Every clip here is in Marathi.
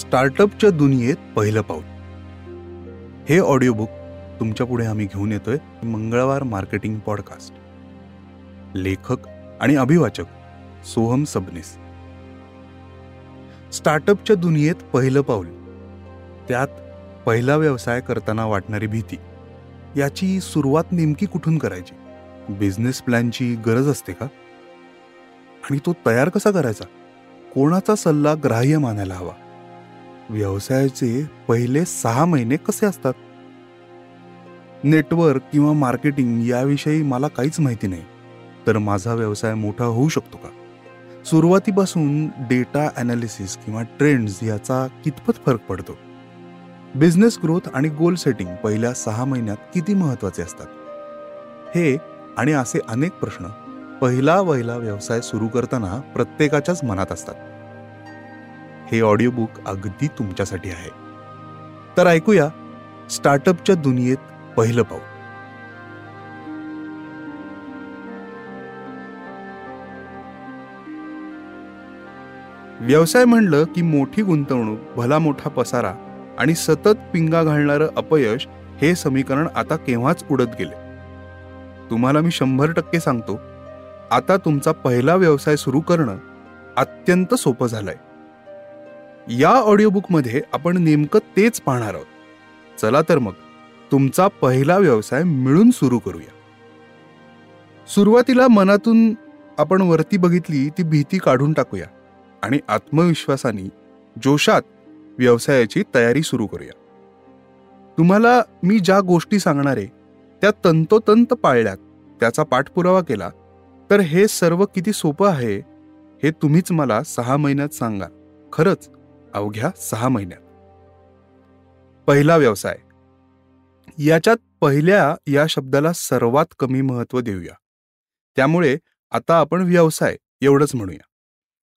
स्टार्टअपच्या दुनियेत पहिलं पाऊल. हे ऑडिओबुक तुमच्यापुढे आम्ही घेऊन येतोय मंगळवार मार्केटिंग पॉडकास्ट. लेखक आणि अभिवाचक सोहम सबनीस. स्टार्टअपच्या दुनियेत पहिलं पाऊल. त्यात पहिला व्यवसाय करताना वाटणारी भीती. याची सुरुवात नेमकी कुठून करायची? बिझनेस प्लॅनची गरज असते का? आणि तो तयार कसा करायचा? कोणाचा सल्ला ग्राह्य मानायला हवा? व्यवसायाचे पहिले सहा महिने कसे असतात? नेटवर्क किंवा मार्केटिंग याविषयी मला काहीच माहिती नाही. तर माझा व्यवसाय मोठा होऊ शकतो का? सुरुवातीपासून डेटा अनालिसिस किंवा ट्रेंड्स याचा कितपत फरक पडतो? बिझनेस ग्रोथ आणि गोल सेटिंग पहिल्या सहा महिन्यात किती महत्त्वाचे असतात? हे आणि असे अनेक प्रश्न पहिला वहिला व्यवसाय सुरू करताना प्रत्येकाच्याच मनात असतात. हे ऑडिओबुक अगदी तुमच्यासाठी आहे. तर ऐकूया स्टार्टअपच्या दुनियेत पहिलं पाऊल. व्यवसाय म्हणलं की मोठी गुंतवणूक भला मोठा पसारा आणि सतत पिंगा घालणारं अपयश हे समीकरण आता केव्हाच उडत गेले? तुम्हाला मी शंभर टक्के सांगतो आता तुमचा पहिला व्यवसाय सुरू करणं अत्यंत सोपं झालंय. या ऑडिओबुकमध्ये आपण नेमकं तेच पाहणार आहोत. चला तर मग तुमचा पहिला व्यवसाय मिळून सुरू करूया. सुरुवातीला मनातून आपण वरती बघितली ती भीती काढून टाकूया आणि आत्मविश्वासाने जोशात व्यवसायाची तयारी सुरू करूया. तुम्हाला मी ज्या गोष्टी सांगणारे त्या तंतोतंत पाळल्यात त्याचा पाठपुरावा केला तर हे सर्व किती सोपं आहे हे तुम्हीच मला सहा महिन्यात सांगा. खरंच अवघ्या सहा महिन्यात. पहिला व्यवसाय. याच्यात पहिल्या या शब्दाला सर्वात कमी महत्त्व देऊया. त्यामुळे आता आपण व्यवसाय एवढंच म्हणूया.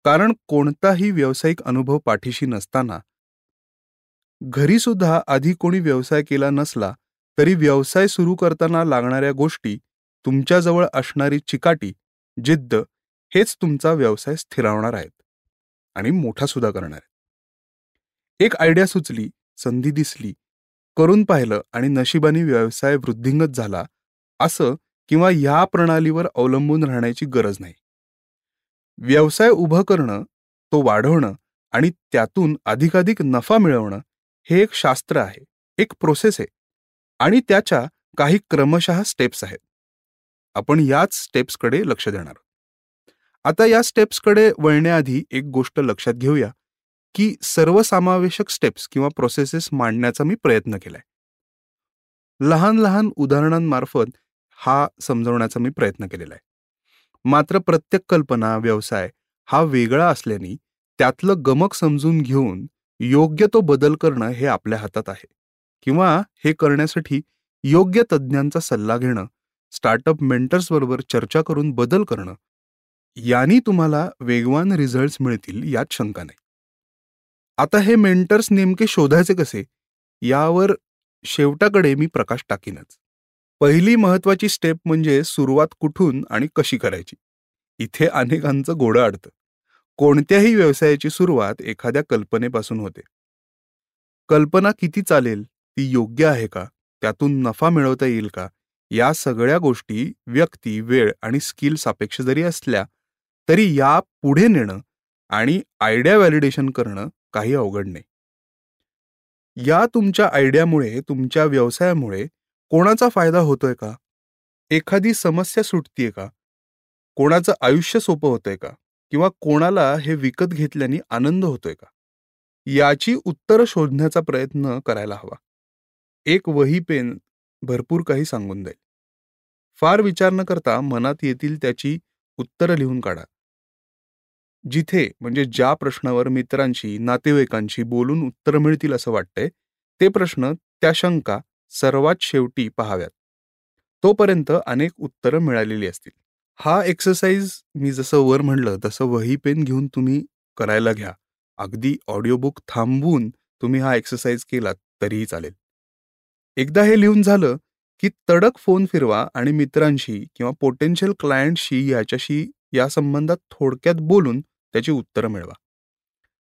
कारण कोणताही व्यावसायिक अनुभव पाठीशी नसताना घरी सुद्धा आधी कोणी व्यवसाय केला नसला तरी व्यवसाय सुरू करताना लागणाऱ्या गोष्टी तुमच्याजवळ असणारी चिकाटी जिद्द हेच तुमचा व्यवसाय स्थिरावणार आहेत. आणि मोठा सुद्धा करणार आहेत. एक आयडिया सुचली संधी दिसली करून पाहिलं आणि नशिबाने व्यवसाय वृद्धिंगत झाला असं किंवा या प्रणालीवर अवलंबून राहण्याची गरज नाही. व्यवसाय उभं करणं तो वाढवणं आणि त्यातून अधिकाधिक नफा मिळवणं हे एक शास्त्र आहे एक प्रोसेस आहे आणि त्याच्या काही क्रमशः स्टेप्स आहेत. आपण याच स्टेप्सकडे लक्ष देणार आता या स्टेप्सकडे वळण्याआधी एक गोष्ट लक्षात घेऊया. की सर्वसमावेशक स्टेप्स किंवा प्रोसेसेस मांडण्याचा मी प्रयत्न केलाय. लहान लहान उदाहरणांमार्फत हा समजवण्याचा मी प्रयत्न केलेला आहे. मात्र प्रत्येक कल्पना व्यवसाय हा वेगळा असल्याने त्यातलं गमक समजून घेऊन योग्य तो बदल करणं हे आपल्या हातात आहे. किंवा हे करण्यासाठी योग्य तज्ज्ञांचा सल्ला घेणं स्टार्टअप मेंटर्सबरोबर चर्चा करून बदल करणं यांनी तुम्हाला वेगवान रिझल्ट्स मिळतील यात शंका नाही. आता हे मेंटर्स नेमके शोधायचे कसे? यावर शेवटाकडे मी प्रकाश टाकीनच. पहिली महत्वाची स्टेप म्हणजे सुरुवात कुठून आणि कशी करायची? इथे अनेकांचं गोडं अडतं कोणत्याही व्यवसायाची सुरुवात एखाद्या कल्पनेपासून होते. कल्पना किती चालेल? ती योग्य आहे का? त्यातून नफा मिळवता येईल का? या सगळ्या गोष्टी व्यक्ती वेळ आणि स्किल सापेक्ष जरी असल्या तरी या पुढे नेणं आणि आयडिया व्हॅलिडेशन करणं काही अवघड नाही. या तुमच्या आयडियामुळे तुमच्या व्यवसायामुळे कोणाचा फायदा होतोय का? एखादी समस्या सुटतीये का? कोणाचं आयुष्य सोपं होतंय का? किंवा कोणाला हे विकत घेतल्याने आनंद होतोय का? याची उत्तरं शोधण्याचा प्रयत्न करायला हवा. एक वही पेन भरपूर काही सांगून जाईल फार विचार न करता मनात येतील त्याची उत्तरं लिहून काढा. जिथे म्हणजे ज्या प्रश्नावर मित्रांशी नातेवाईकांशी बोलून उत्तर मिळतील असं वाटतंय ते प्रश्न त्या शंका सर्वात शेवटी पहाव्यात. तोपर्यंत अनेक उत्तरं मिळालेली असतील. हा एक्सरसाइज मी जसं वर म्हणलं तसं वही पेन घेऊन तुम्ही करायला घ्या. अगदी ऑडिओबुक थांबवून तुम्ही हा एक्सरसाइज केलात तरीही चालेल. एकदा हे लिहून झालं की तडक फोन फिरवा आणि मित्रांशी किंवा पोटेन्शियल क्लायंटशी याच्याशी या संबंधात थोडक्यात बोलून त्याची उत्तरं मिळवा.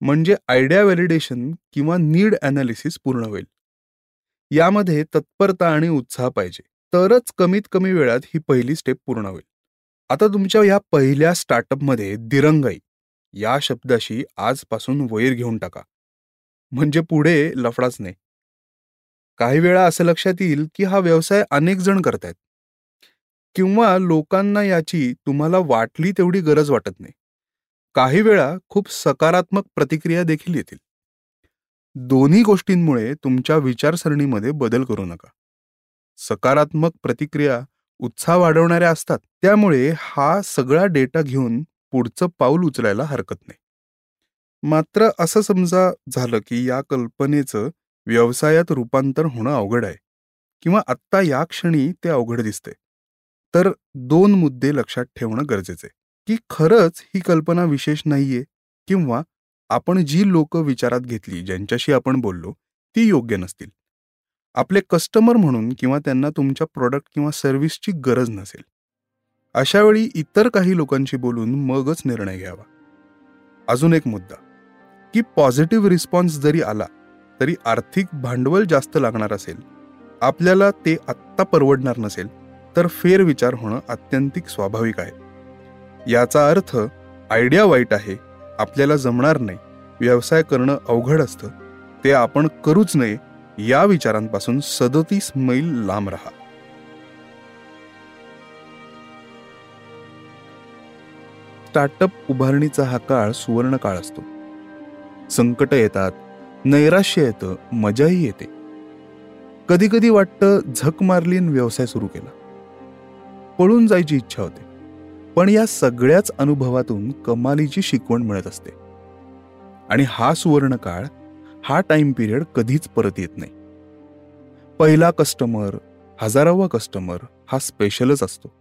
म्हणजे आयडिया व्हॅलिडेशन किंवा नीड अनालिसिस पूर्ण होईल. यामध्ये तत्परता आणि उत्साह पाहिजे. तरच कमीत कमी वेळात ही पहिली स्टेप पूर्ण होईल. आता तुमच्या या पहिल्या स्टार्टअपमध्ये दिरंगाई या शब्दाशी आजपासून वैर घेऊन टाका. म्हणजे पुढे लफडाच नाही. काही वेळा असं लक्षात येईल की हा व्यवसाय अनेक जण करतायत. किंवा लोकांना याची तुम्हाला वाटली तेवढी गरज वाटत नाही. काही वेळा खूप सकारात्मक प्रतिक्रिया देखील येतील. दोन्ही गोष्टींमुळे तुमच्या विचारसरणीमध्ये बदल करू नका. सकारात्मक प्रतिक्रिया उत्साह वाढवणाऱ्या असतात त्यामुळे हा सगळा डेटा घेऊन पुढचं पाऊल उचलायला हरकत नाही. मात्र असं समजा झालं की या कल्पनेचं व्यवसायात रूपांतर होणं अवघड आहे किंवा आत्ता या क्षणी ते अवघड दिसते तर दोन मुद्दे लक्षात ठेवणं गरजेचं आहे. की खरंच ही कल्पना विशेष नाहीये किंवा आपण जी लोक विचारात घेतली ज्यांच्याशी आपण बोललो ती योग्य नसतील. आपले कस्टमर म्हणून किंवा त्यांना तुमच्या प्रॉडक्ट किंवा सर्व्हिसची गरज नसेल. अशा वेळी इतर काही लोकांशी बोलून मगच निर्णय घ्यावा. अजून एक मुद्दा की पॉझिटिव्ह रिस्पॉन्स जरी आला तरी आर्थिक भांडवल जास्त लागणार असेल आपल्याला ते आत्ता परवडणार नसेल तर फेरविचार होणं अत्यंतिक स्वाभाविक आहे. याचा अर्थ आयडिया वाईट आहे आपल्याला जमणार नाही व्यवसाय करणं अवघड असतं ते आपण करूच नये या विचारांपासून सदतीस मैल लांब राहा. स्टार्टअप उभारणीचा हा काळ सुवर्ण काळ असतो. संकट येतात नैराश्य येतं मजाही येते. कधी कधी वाटतं झक मारलीन व्यवसाय सुरू केला. पळून जायची इच्छा होते. पण या सगळ्याच अनुभवातून कमालीची शिकवण मिळत असते. आणि हा सुवर्ण काळ हा टाइम पिरियड कधीच परत येत नाही. पहिला कस्टमर हजारावा कस्टमर हा स्पेशलच असतो.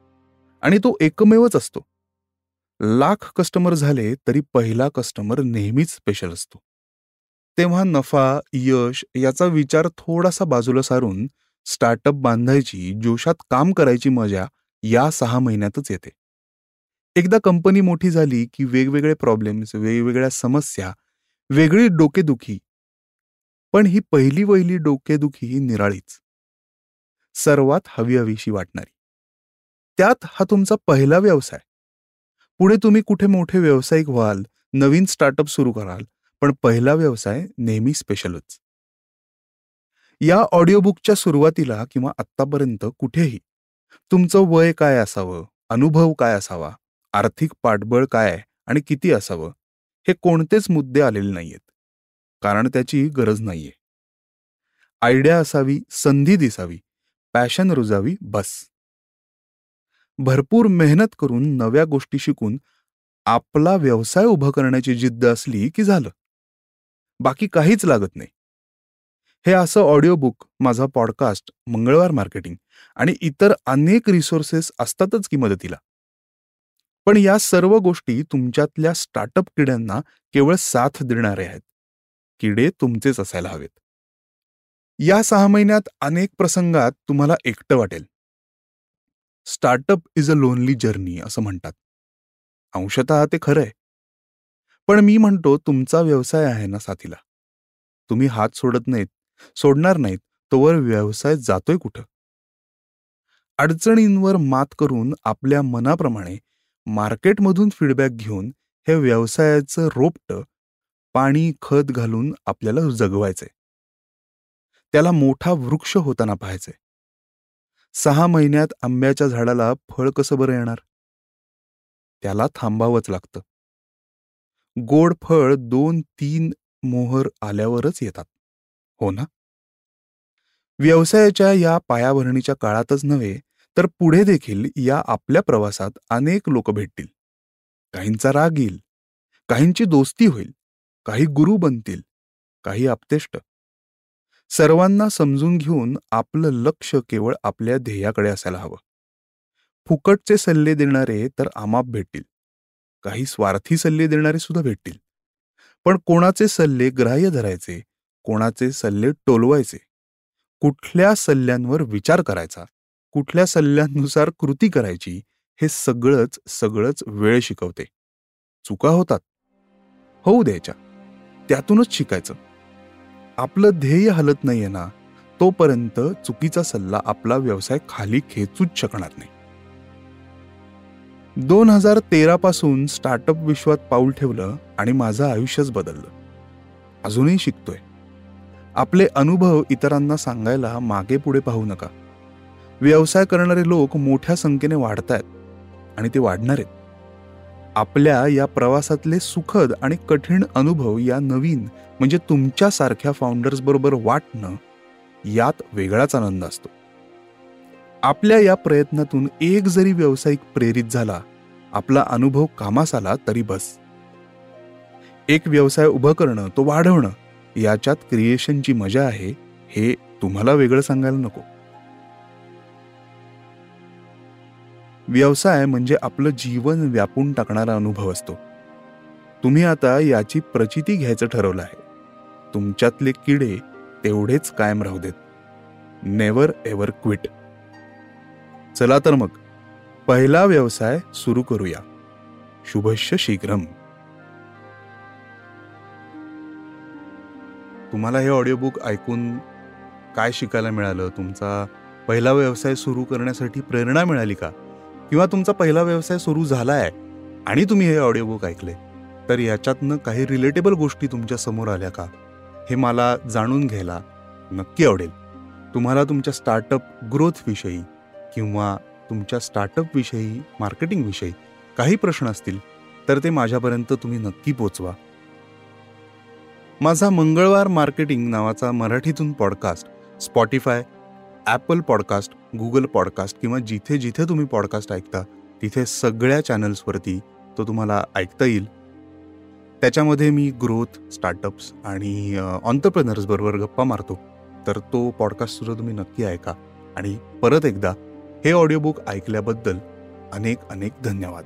आणि तो एकमेवच असतो. लाख कस्टमर झाले तरी पहिला कस्टमर नेहमीच स्पेशल असतो. तेव्हा नफा यश याचा विचार थोडासा बाजूला सारून स्टार्टअप बांधायची जोशात काम करायची मजा या सहा महिन्यातच येते. एकदा कंपनी मोठी झाली की वेगवेगळे प्रॉब्लेम्स वेगवेगळ्या समस्या वेगळी डोकेदुखी. पण ही पहिली वहिली डोकेदुखी ही निराळीच. सर्वात हवी हवीशी वाटणारी. त्यात हा तुमचा पहिला व्यवसाय. पुढे तुम्ही कुठे मोठे व्यावसायिक व्हाल नवीन स्टार्टअप सुरू कराल पण पहिला व्यवसाय नेहमी स्पेशलच या ऑडिओबुकच्या सुरुवातीला किंवा आत्तापर्यंत कुठेही तुमचं वय काय असावं अनुभव काय असावा आर्थिक पाठबळ काय आणि किती असावं? हे कोणतेच मुद्दे आलेले नाहीयेत. कारण त्याची गरज नाहीये. आयडिया असावी संधी दिसावी पॅशन रुजावी बस. भरपूर मेहनत करून नव्या गोष्टी शिकून आपला व्यवसाय उभा करण्याची जिद्द असली की झालं. बाकी काहीच लागत नाही. हे असं ऑडिओ बुक माझा पॉडकास्ट मंगळवार मार्केटिंग आणि इतर अनेक रिसोर्सेस असतातच की मदतीला. पण या सर्व गोष्टी तुमच्यातल्या स्टार्टअप किड्यांना केवळ साथ देणारे आहेत. किडे तुमचेच असायला हवेत. या सहा महिन्यात अनेक प्रसंगात तुम्हाला एकटं वाटेल. Startup is a lonely journey असं म्हणतात. अंशतः ते खरं आहे. पण मी म्हणतो तुमचा व्यवसाय आहे ना साथीला. तुम्ही हात सोडत नाहीत सोडणार नाहीत तोवर व्यवसाय जातोय कुठं? अडचणींवर मात करून आपल्या मनाप्रमाणे मार्केटमधून फीडबॅक घेऊन हे व्यवसायाचं रोपट पाणी खत घालून आपल्याला जगवायचंय त्याला मोठा वृक्ष होताना पाहायचंय सहा महिन्यात आंब्याच्या झाडाला फळ कसं बरं येणार? त्याला थांबावंच लागतं. गोड फळ दोन तीन मोहर आल्यावरच येतात. हो ना? व्यवसायाच्या या पायाभरणीच्या काळातच नव्हे तर पुढे देखील या आपल्या प्रवासात अनेक लोक भेटतील. काहींचा राग येईल. काहींची दोस्ती होईल. काही गुरु बनतील. काही आपतेष्ट. सर्वांना समजून घेऊन आपलं लक्ष केवळ आपल्या ध्येयाकडे असायला हवं. फुकटचे सल्ले देणारे तर आमाप भेटतील. काही स्वार्थी सल्ले देणारे सुद्धा भेटतील. पण कोणाचे सल्ले ग्राह्य धरायचे कोणाचे सल्ले टोलवायचे कुठल्या सल्ल्यांवर विचार करायचा कुठल्या सल्ल्यांनुसार कृती करायची हे सगळंच सगळंच वेळ शिकवते. चुका होतात. होऊ द्यायच्या त्यातूनच शिकायचं. आपलं ध्येय हलत नाहीये ना तोपर्यंत चुकीचा सल्ला आपला व्यवसाय खाली खेचूच शकणार नाही. दोन हजार तेरा पासून स्टार्टअप विश्वात पाऊल ठेवलं आणि माझं आयुष्यच बदललं. अजूनही शिकतोय. आपले अनुभव इतरांना सांगायला मागे पुढे पाहू नका. व्यवसाय करणारे लोक मोठ्या संख्येने वाढत आहेत आणि ते वाढणार आहेत. आपल्या या प्रवासातले सुखद आणि कठीण अनुभव या नवीन म्हणजे तुमच्यासारख्या फाउंडर्सबरोबर वाटणं यात वेगळाच आनंद असतो. आपल्या या प्रयत्नातून एक जरी व्यावसायिक प्रेरित झाला आपला अनुभव कामास आला तरी बस. एक व्यवसाय उभं करणं तो वाढवणं याच्यात क्रिएशनची मजा आहे हे तुम्हाला वेगळं सांगायला नको. व्यवसाय म्हणजे आपलं जीवन व्यापून टाकणारा अनुभव असतो. तुम्ही आता याची प्रचिती घ्यायचं ठरवलं आहे. तुमच्यातले किडे तेवढेच कायम राहू देत. नेवर एव्हर क्विट चला तर मग पहिला व्यवसाय सुरू करूया. शुभश्य शीघ्रम. तुम्हाला हे ऑडिओबुक ऐकून काय शिकायला मिळालं? तुमचा पहिला व्यवसाय सुरू करण्यासाठी प्रेरणा मिळाली का? किंवा तुमचा पहिला व्यवसाय सुरू झाला आहे आणि तुम्ही हे ऑडिओबुक ऐकले तर याच्यातनं काही रिलेटेबल गोष्टी तुमच्यासमोर आल्या का? हे मला जाणून घ्यायला नक्की आवडेल. तुम्हाला तुमच्या स्टार्टअप ग्रोथविषयी किंवा तुमच्या स्टार्टअपविषयी मार्केटिंगविषयी काही प्रश्न असतील तर ते माझ्यापर्यंत तुम्ही नक्की पोचवा. माझा मंगळवार मार्केटिंग नावाचा मराठीतून podcast Spotify Apple podcast Google podcast किंवा जिथे जिथे तुम्ही पॉडकास्ट ऐकता तिथे सगळ्या चॅनल्सवरती तो तुम्हाला ऐकता येईल. त्याच्यामध्ये मी ग्रोथ स्टार्टअप्स आणि ऑन्टरप्रेनर्सबरोबर गप्पा मारतो. तर तो पॉडकास्टसुद्धा तुम्ही नक्की ऐका. आणि परत एकदा हे ऑडिओबुक ऐकल्याबद्दल अनेक अनेक धन्यवाद.